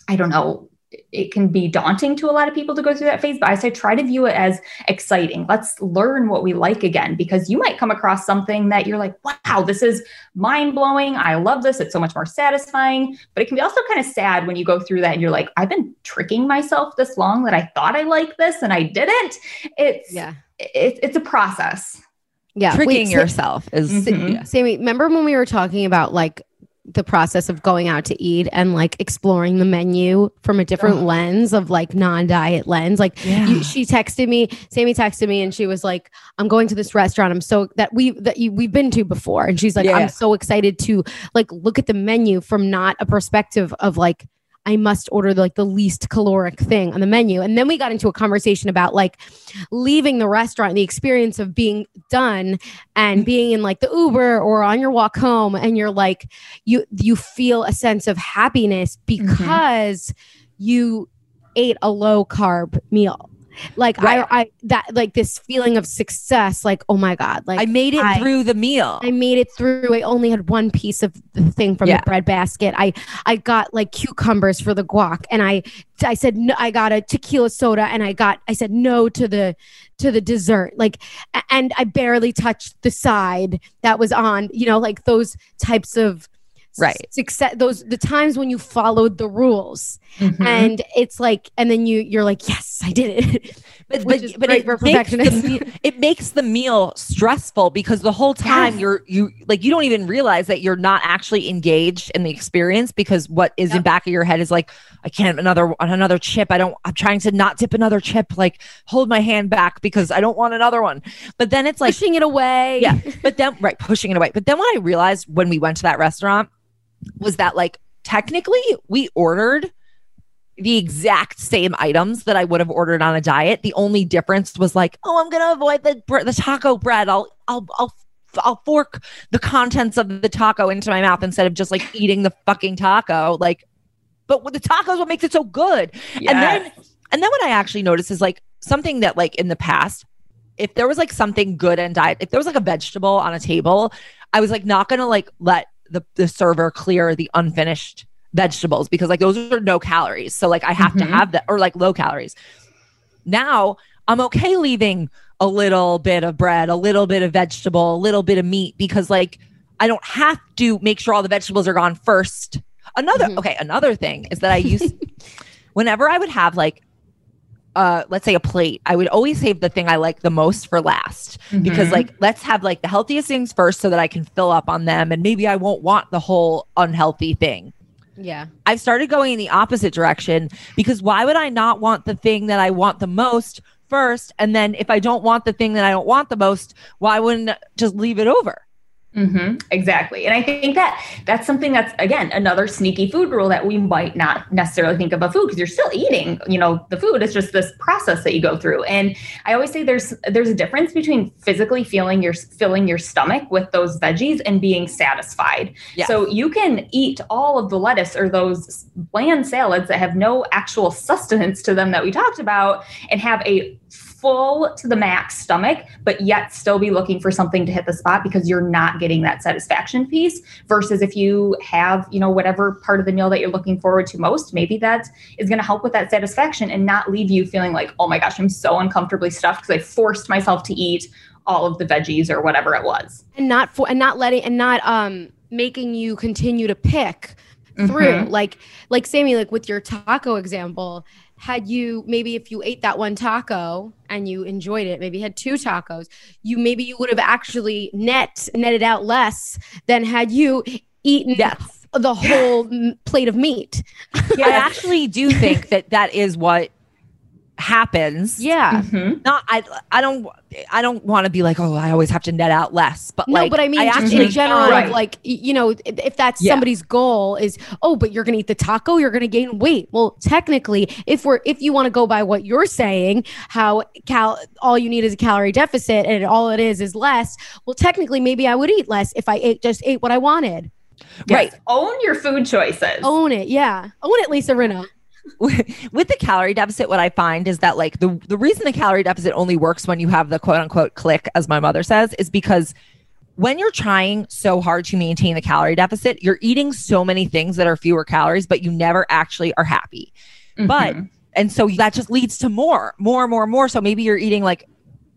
I don't know, it can be daunting to a lot of people to go through that phase but i say try to view it as exciting. Let's learn what we like again because you might come across something that you're like wow this is mind-blowing. I love this. It's so much more satisfying. But it can be also kind of sad when you go through that and you're like i've been tricking myself this long that i thought i liked this and i didn't. It's
Yeah.
it, it's a process
Yeah.
Tricking
Wait,
yourself is
Mhm.
yeah.
Sammy, remember when we were talking about like the process of going out to eat and like exploring the menu from a different lens of like non-diet lens like you, she texted me sammy texted me and she was like i'm going to this restaurant i'm so that we that you, we've been to before and she's like
Yeah.
i'm so excited to like look at the menu from not a perspective of like I must order like the least caloric thing on the menu. And then we got into a conversation about like leaving the restaurant, the experience of being done and being in like the Uber or on your walk home and you're like you you feel a sense of happiness mm-hmm. because you ate a low carb meal. Like
Right.
I I that like this feeling of success like oh my god like
I made it
I-
through the meal.
I made it through. I only had one piece of the thing from
Yeah.
the bread basket. I I got like cucumbers for the guac, and I I said no. I got a tequila soda, and I got I said no to the to the dessert. Like, and I barely touched the side that was on. You know, like those types of
Right.
success. Those the times when you followed the rules,
Mm-hmm.
and it's like, and then you you're like, yes, I did it.
but but, but it makes the it makes the meal stressful because the whole time you're you like you don't even realize that you're not actually engaged in the experience because what is in back of your head is like I can't another another chip I don't I'm trying to not dip another chip like hold my hand back because I don't want another one but then it's like
Pushing it away.
yeah but then right pushing it away but then when I realized when we went to that restaurant was that like technically we ordered the exact same items that I would have ordered on a diet. The only difference was like, oh, I'm gonna avoid the the taco bread. I'll I'll I'll I'll fork the contents of the taco into my mouth instead of just like eating the fucking taco. Like, but the taco is what makes it so good. And then and then what I actually noticed is like something that like in the past, if there was like something good in diet, if there was like a vegetable on a table, I was like not gonna like let the, the server clear the unfinished vegetables because like those are no calories. So like I have to
Mhm.
have that or like low calories. Now I'm okay leaving a little bit of bread, a little bit of vegetable, a little bit of meat because like I don't have to make sure all the vegetables are gone first. Another okay, another thing is that I used whenever I would have like uh let's say a plate, I would always save the thing I like the most for last because
Mhm.
like let's have like the healthiest things first so that I can fill up on them and maybe I won't want the whole unhealthy thing.
Yeah.
I've started going in the opposite direction because why would I not want the thing that I want the most first? And then if I don't want the thing that I don't want the most, why wouldn't I just leave it over?
Hmm exactly. And I think that that's something that's, again, another sneaky food rule that we might not necessarily think of a food because you're still eating, you know, the food. It's just this process that you go through. And I always say there's, there's a difference between physically feeling your, filling your stomach with those veggies and being satisfied.
Yes.
So you can eat all of the lettuce or those bland salads that have no actual sustenance to them that we talked about and have a full to the max stomach, but yet still be looking for something to hit the spot because you're not getting that satisfaction piece. Versus if you have, you know, whatever part of the meal that you're looking forward to most, maybe that is going to help with that satisfaction and not leave you feeling like, oh my gosh, I'm so uncomfortably stuffed because I forced myself to eat all of the veggies or whatever it was.
and not for and not letting and not um making you continue to pick through
Mhm.
like like sammy like with your taco example had you maybe if you ate that one taco and you enjoyed it maybe had two tacos you maybe you would have actually net netted out less than had you eaten
Yes.
the whole plate of meat
I actually do think that that is what happens.
yeah
Mhm.
Not I I don't I don't want to be like, oh, I always have to net out less. But
no,
like
but I mean, just
actually
in general,
Right.
like you know, if, if that's
Yeah.
somebody's goal is, oh, but you're gonna eat the taco, you're gonna gain weight. Well, technically, if we're if you want to go by what you're saying, how cal all you need is a calorie deficit, and all it is is less. Well, technically, maybe I would eat less if I ate just ate what I wanted.
Right.
Own your food choices.
Own it, yeah, own it, Lisa Rinna.
with the calorie deficit, what I find is that like the the reason the calorie deficit only works when you have the quote unquote click, as my mother says, is because when you're trying so hard to maintain the calorie deficit, you're eating so many things that are fewer calories, but you never actually are happy. But
Mhm.
and so that just leads to more, more, more, more. So maybe you're eating like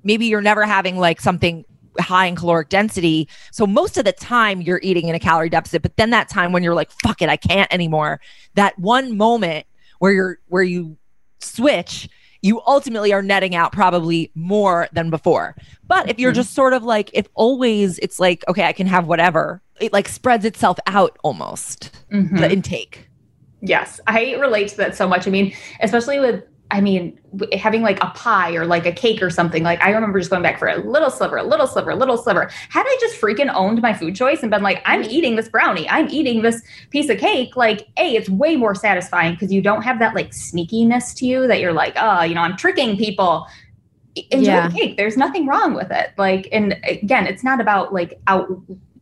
maybe you're never having like something high in caloric density. So most of the time you're eating in a calorie deficit, but then that time when you're like, fuck it, I can't anymore. That one moment where you're where you switch, you ultimately are netting out probably more than before. But if you're
Mhm.
just sort of like, if always it's like, okay, I can have whatever, it like spreads itself out almost
Mhm.
the intake.
Yes, I relate to that so much. I mean, especially with, I mean, having like a pie or like a cake or something. Like, I remember just going back for a little sliver, a little sliver, a little sliver. Had I just freaking owned my food choice and been like, I'm mm-hmm. eating this brownie, I'm eating this piece of cake, like, A, it's way more satisfying because you don't have that like sneakiness to you that you're like, oh, you know, I'm tricking people. Enjoy
Yeah.
the cake. There's nothing wrong with it. Like, and again, it's not about like out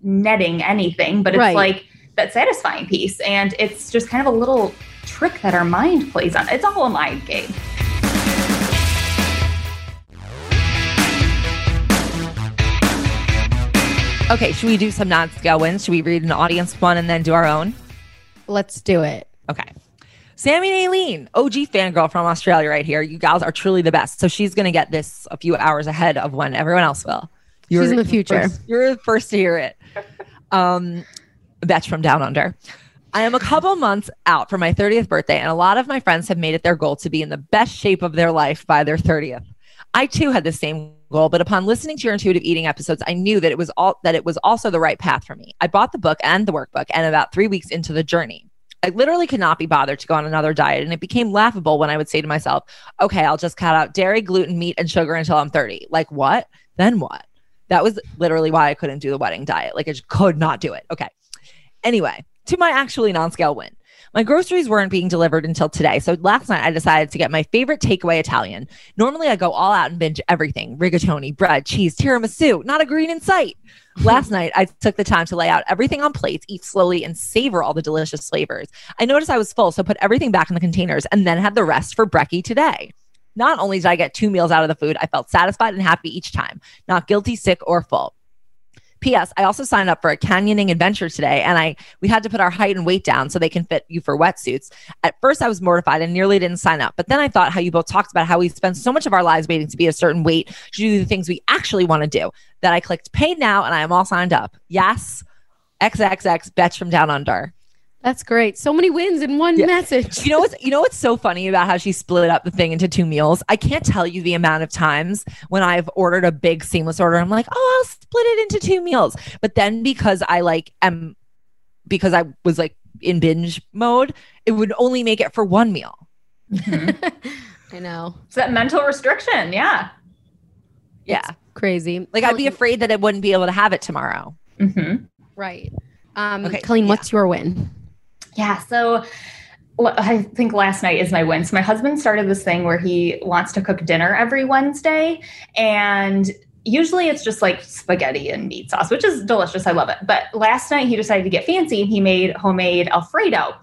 netting anything, but it's
Right.
like, that satisfying piece. And it's just kind of a little trick that our mind plays on. It's all a mind game.
Okay, should we do some non-scale wins? Should we read an audience one and then do our own?
Let's do it.
Okay. Sammy and Aleen, OG fangirl from Australia, right here. You gals are truly the best. So she's going to get this a few hours ahead of when everyone else will.
She's in the future.
First, you're the first to hear it. Um, Betch from Down Under. I am a couple months out from my 30th birthday, and a lot of my friends have made it their goal to be in the best shape of their life by their 30th. I too had the same goal, but upon listening to your intuitive eating episodes, I knew that it was all that it was also the right path for me. I bought the book and the workbook, and about three weeks into the journey, I literally could not be bothered to go on another diet, and it became laughable when I would say to myself, "Okay, I'll just cut out dairy, gluten, meat, and sugar until I'm 30." Like what? Then what? That was literally why I couldn't do the wedding diet. Like I just could not do it. Okay. Anyway, to my actually non-scale win. My groceries weren't being delivered until today. So last night I decided to get my favorite takeaway Italian. Normally I go all out and binge everything rigatoni, bread, cheese, tiramisu, not a green in sight. Last night I took the time to lay out everything on plates, eat slowly, and savor all the delicious flavors. I noticed I was full, so put everything back in the containers and then had the rest for brekkie today. Not only did I get two meals out of the food, I felt satisfied and happy each time, not guilty, sick, or full. P.S. I also signed up for a canyoning adventure today, and I we had to put our height and weight down so they can fit you for wetsuits. At first, I was mortified and nearly didn't sign up, but then I thought how you both talked about how we spend so much of our lives waiting to be a certain weight to do the things we actually want to do. That I clicked pay now, and I am all signed up. Yes, XXX Betch from Down Under.
That's great. So many wins in one
Yeah.
message.
You know what's you know what's so funny about how she split up the thing into two meals? I can't tell you the amount of times when I've ordered a big seamless order. I'm like, oh, I'll split it into two meals. But then because I like am because I was like in binge mode, it would only make it for one meal.
I know.
It's that mental restriction. Yeah.
Yeah.
Crazy.
Like I'd be afraid that I wouldn't be able to have it tomorrow.
Mm-hmm.
Right. Um,
Okay,
Colleen,
yeah.
what's your win?
Yeah. So I think last night is my win. So my husband started this thing where he wants to cook dinner every Wednesday. And usually it's just like spaghetti and meat sauce, which is delicious. I love it. But last night he decided to get fancy and he made homemade Alfredo.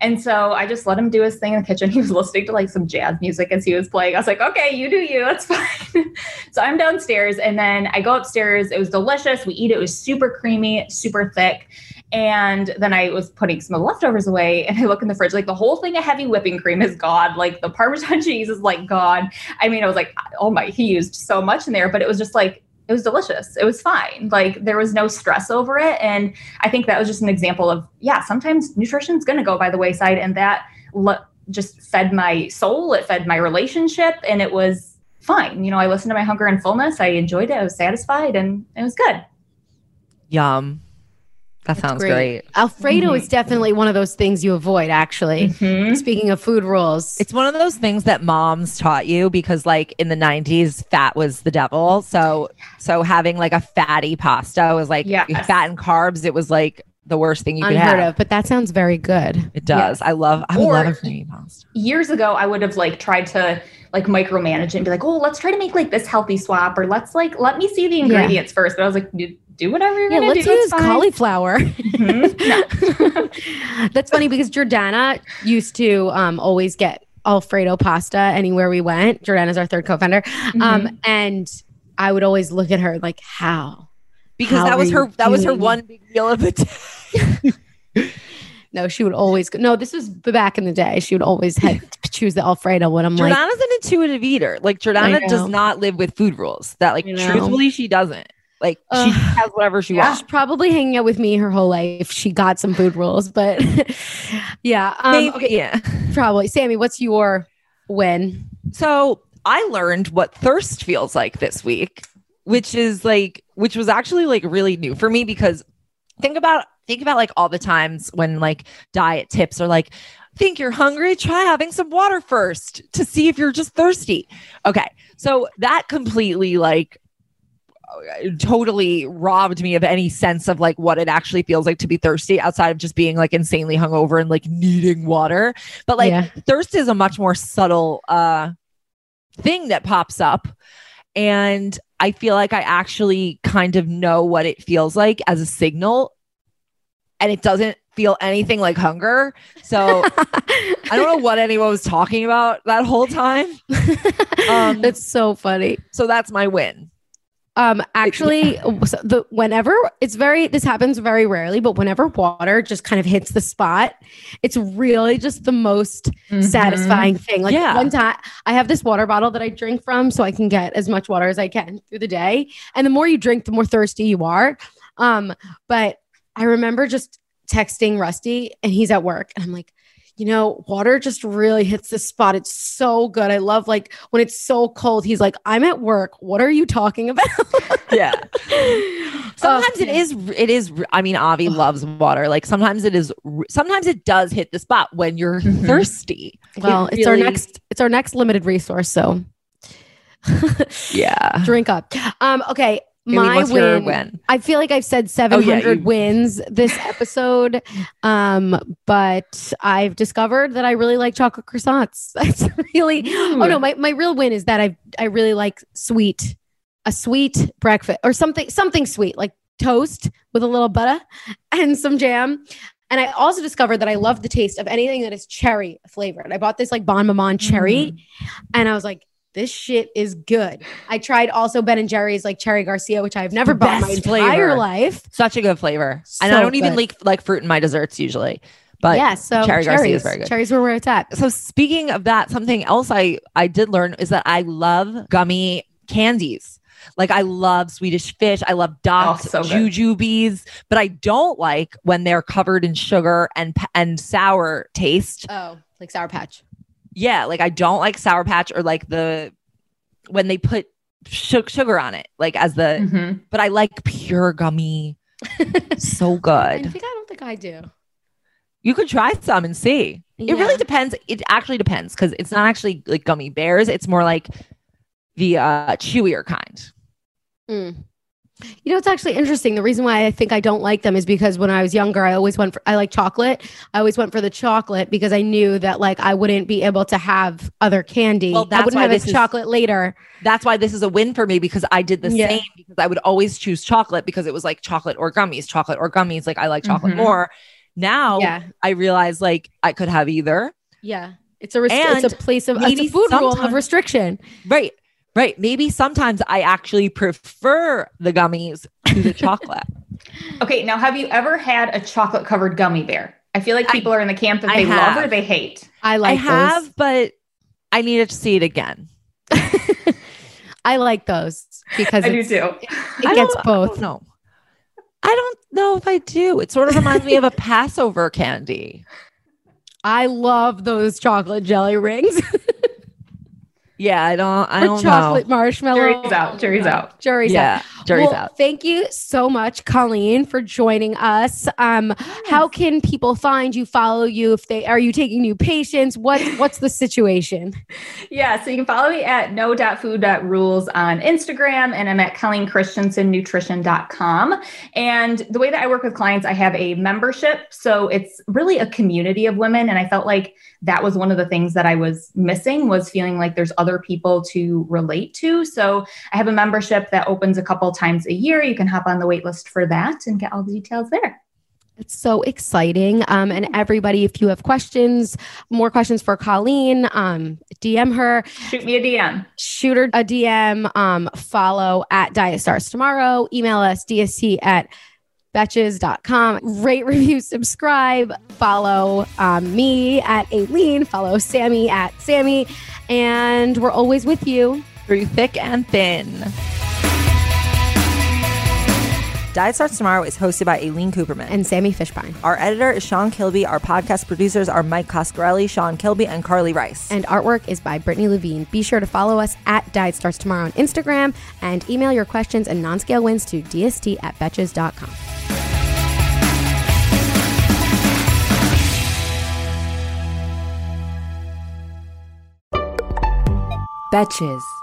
And so I just let him do his thing in the kitchen. He was listening to like some jazz music as he was playing. I was like, okay, you do you. That's fine. so I'm downstairs and then I go upstairs. It was delicious. We eat it. It was super creamy, super thick. And then I was putting some of the leftovers away and I look in the fridge, like the whole thing of heavy whipping cream is gone. Like the Parmesan cheese is like gone. I mean, I was like, oh my, he used so much in there, but it was just like, it was delicious. It was fine. Like there was no stress over it. And I think that was just an example of, yeah, sometimes nutrition's going to go by the wayside. And that just fed my soul. It fed my relationship and it was fine. You know, I listened to my hunger and fullness. I enjoyed it. I was satisfied and it was good.
Yum. That sounds great.
Alfredo is definitely one of those things you avoid, actually.
Mhm.
Speaking of food rules,
It's one of those things that moms taught you because like in the 90s fat was the devil. So so having like a fatty pasta was like
Yes.
fat and carbs it was like the worst thing you could
unheard
have.
of, but that sounds very good.
It does. I love I
Or-
love a creamy pasta.
years ago i would have like tried to like micromanage it and be like oh let's try to make like this healthy swap or let's like let me see the ingredients first but i was like do, whatever you're
Yeah,
gonna
let's
do it's
use
fine."
cauliflower.
Mhm.
That's funny because Jordana used to um, always get Alfredo pasta anywhere we went. Jordana's our third co-founder, um, and I would always look at her like, "How?"
Because
How
that was her that was her one big meal of the day.
No, she would always go. No, this was back in the day. She would always to choose the Alfredo when I'm like,
Jordana's an intuitive eater. Like Jordana does not live with food rules. That like truthfully she doesn't. Like she has whatever she
Yeah.
wants.
she's probably hanging out with me her whole life. She got some food rules, but yeah. Um,
Maybe,
okay,
yeah.
probably. Sammy, what's your win?
So I learned what thirst feels like this week, which is like, which was actually like really new for me because think about think about like all the times when like diet tips are like, think you're hungry, try having some water first to see if you're just thirsty. Okay, so that completely like totally robbed me of any sense of like what it actually feels like to be thirsty outside of just being like insanely hungover and like needing water. But like
Yeah.
thirst is a much more subtle uh thing that pops up and I feel like I actually kind of know what it feels like as a signal and it doesn't feel anything like hunger. So I don't know what anyone was talking about that whole time. Um,
That's so funny.
So that's my win.
Um, actually, so the whenever it's very this happens very rarely, but whenever water just kind of hits the spot, it's really just the most satisfying thing. Like
Yeah.
one time, I have this water bottle that I drink from, so I can get as much water as I can through the day. And the more you drink, the more thirsty you are. Um, but I remember just texting Rusty, and he's at work, and I'm like. You know, water just really hits the spot. It's so good. I love like when it's so cold. He's like, "I'm at work. What are you talking about?"
Yeah. Sometimes
Oh,
it is it is I mean Avi loves water. Like sometimes it is sometimes it does hit the spot when you're thirsty.
Well,
It
it's our next it's our next limited resource, so
Yeah.
drink up. Um okay, my win,
win?
I feel like I've said
Oh, yeah,
700
you-
wins this episode. um but I've discovered that I really like chocolate croissants. That's really Oh no, my my real win is that I I really like sweet a sweet breakfast or something something sweet like toast with a little butter and some jam. And I also discovered that I love the taste of anything that is cherry flavored. I bought this like Bonne Maman cherry and I was like, this shit is good. I tried also Ben and Jerry's like cherry Garcia, which I've never bought in my
Best
entire
flavor.
life.
Such a good flavor. and I don't even like like fruit in my desserts usually. But
yeah, so
cherry
cherries,
Garcia is very good.
Cherries were where it's at.
So speaking of that, something else I I did learn is that I love gummy candies. Like I love Swedish fish, I love dots,
Oh, so
jujubes, but I don't like when they're covered in sugar and and sour taste.
Oh, like Sour Patch.
Yeah, like I don't like sour patch or like the when they put su- sugar on it, like as the.
Mhm.
But I like pure gummy. so
I
good.
think I don't think I do.
You could try some and see. It really depends. It actually depends because it's not actually like gummy bears. It's more like the uh chewier kind.
Mm. You know, it's actually interesting. The reason why I think I don't like them is because when I was younger, I always went for, I like chocolate. I always went for the chocolate because I knew that like I wouldn't be able to have other candy.
Well,
I
that's
wouldn't
why
have
this is-
chocolate later.
That's why this is a win for me because I did the
Yeah.
same because I would always choose chocolate because it was like chocolate or gummies, chocolate or gummies. Like I like chocolate
Mhm.
more. Now
Yeah.
I realize like I could have either.
Yeah. It's a, rest- it's a place of, it's a food rule of restriction.
Right. Right. Maybe sometimes I actually prefer the gummies to the chocolate.
Okay, now have you ever had a chocolate covered gummy bear? I feel like
I-
people are in the camp that
I
they love or they hate.
I like
I
like
have, but I needed to see it again.
I like those because
I do too.
it
I
gets both.
don't. I don't know if I do. It sort of reminds me of a Passover candy.
I love those chocolate jelly rings.
Yeah, I don't. I
or
don't
chocolate
know.
marshmallow.
Jury's out, jury's out.
Jury's out.
Jury's
well,
out.
Thank you so much, Colleen, for joining us. Um, how can people find you, follow you? If they are you taking new patients? What what's the situation?
Yeah, so you can follow me at no.food.rules on Instagram, and I'm at ColleenChristiansennutrition.com. And the way that I work with clients, I have a membership. So it's really a community of women. And I felt like that was one of the things that I was missing was feeling like there's other people to relate to. So I have a membership that opens a couple times a year. You can hop on the wait list for that and get all the details there.
It's so exciting. Um, and everybody, if you have questions, more questions for Colleen, um, DM her,
Shoot me a DM.
shoot her a DM, um, follow at Diet Starts Tomorrow, email us dst at betches.com. Rate, review, subscribe, follow um, me at Aleen, follow Sammy at Sammy, and we're always with you
through thick and thin. Diet Starts Tomorrow is hosted by Aleen Kuperman
and Sammy Fishbein.
Our editor is Sean Kilby. Our podcast producers are Mike Coscarelli, Sean Kilby, and Carly Rice.
And artwork is by Brittany Levine. Be sure to follow us at Diet Starts Tomorrow on Instagram and email your questions and non-scale wins to dst at betches.com.
Betches.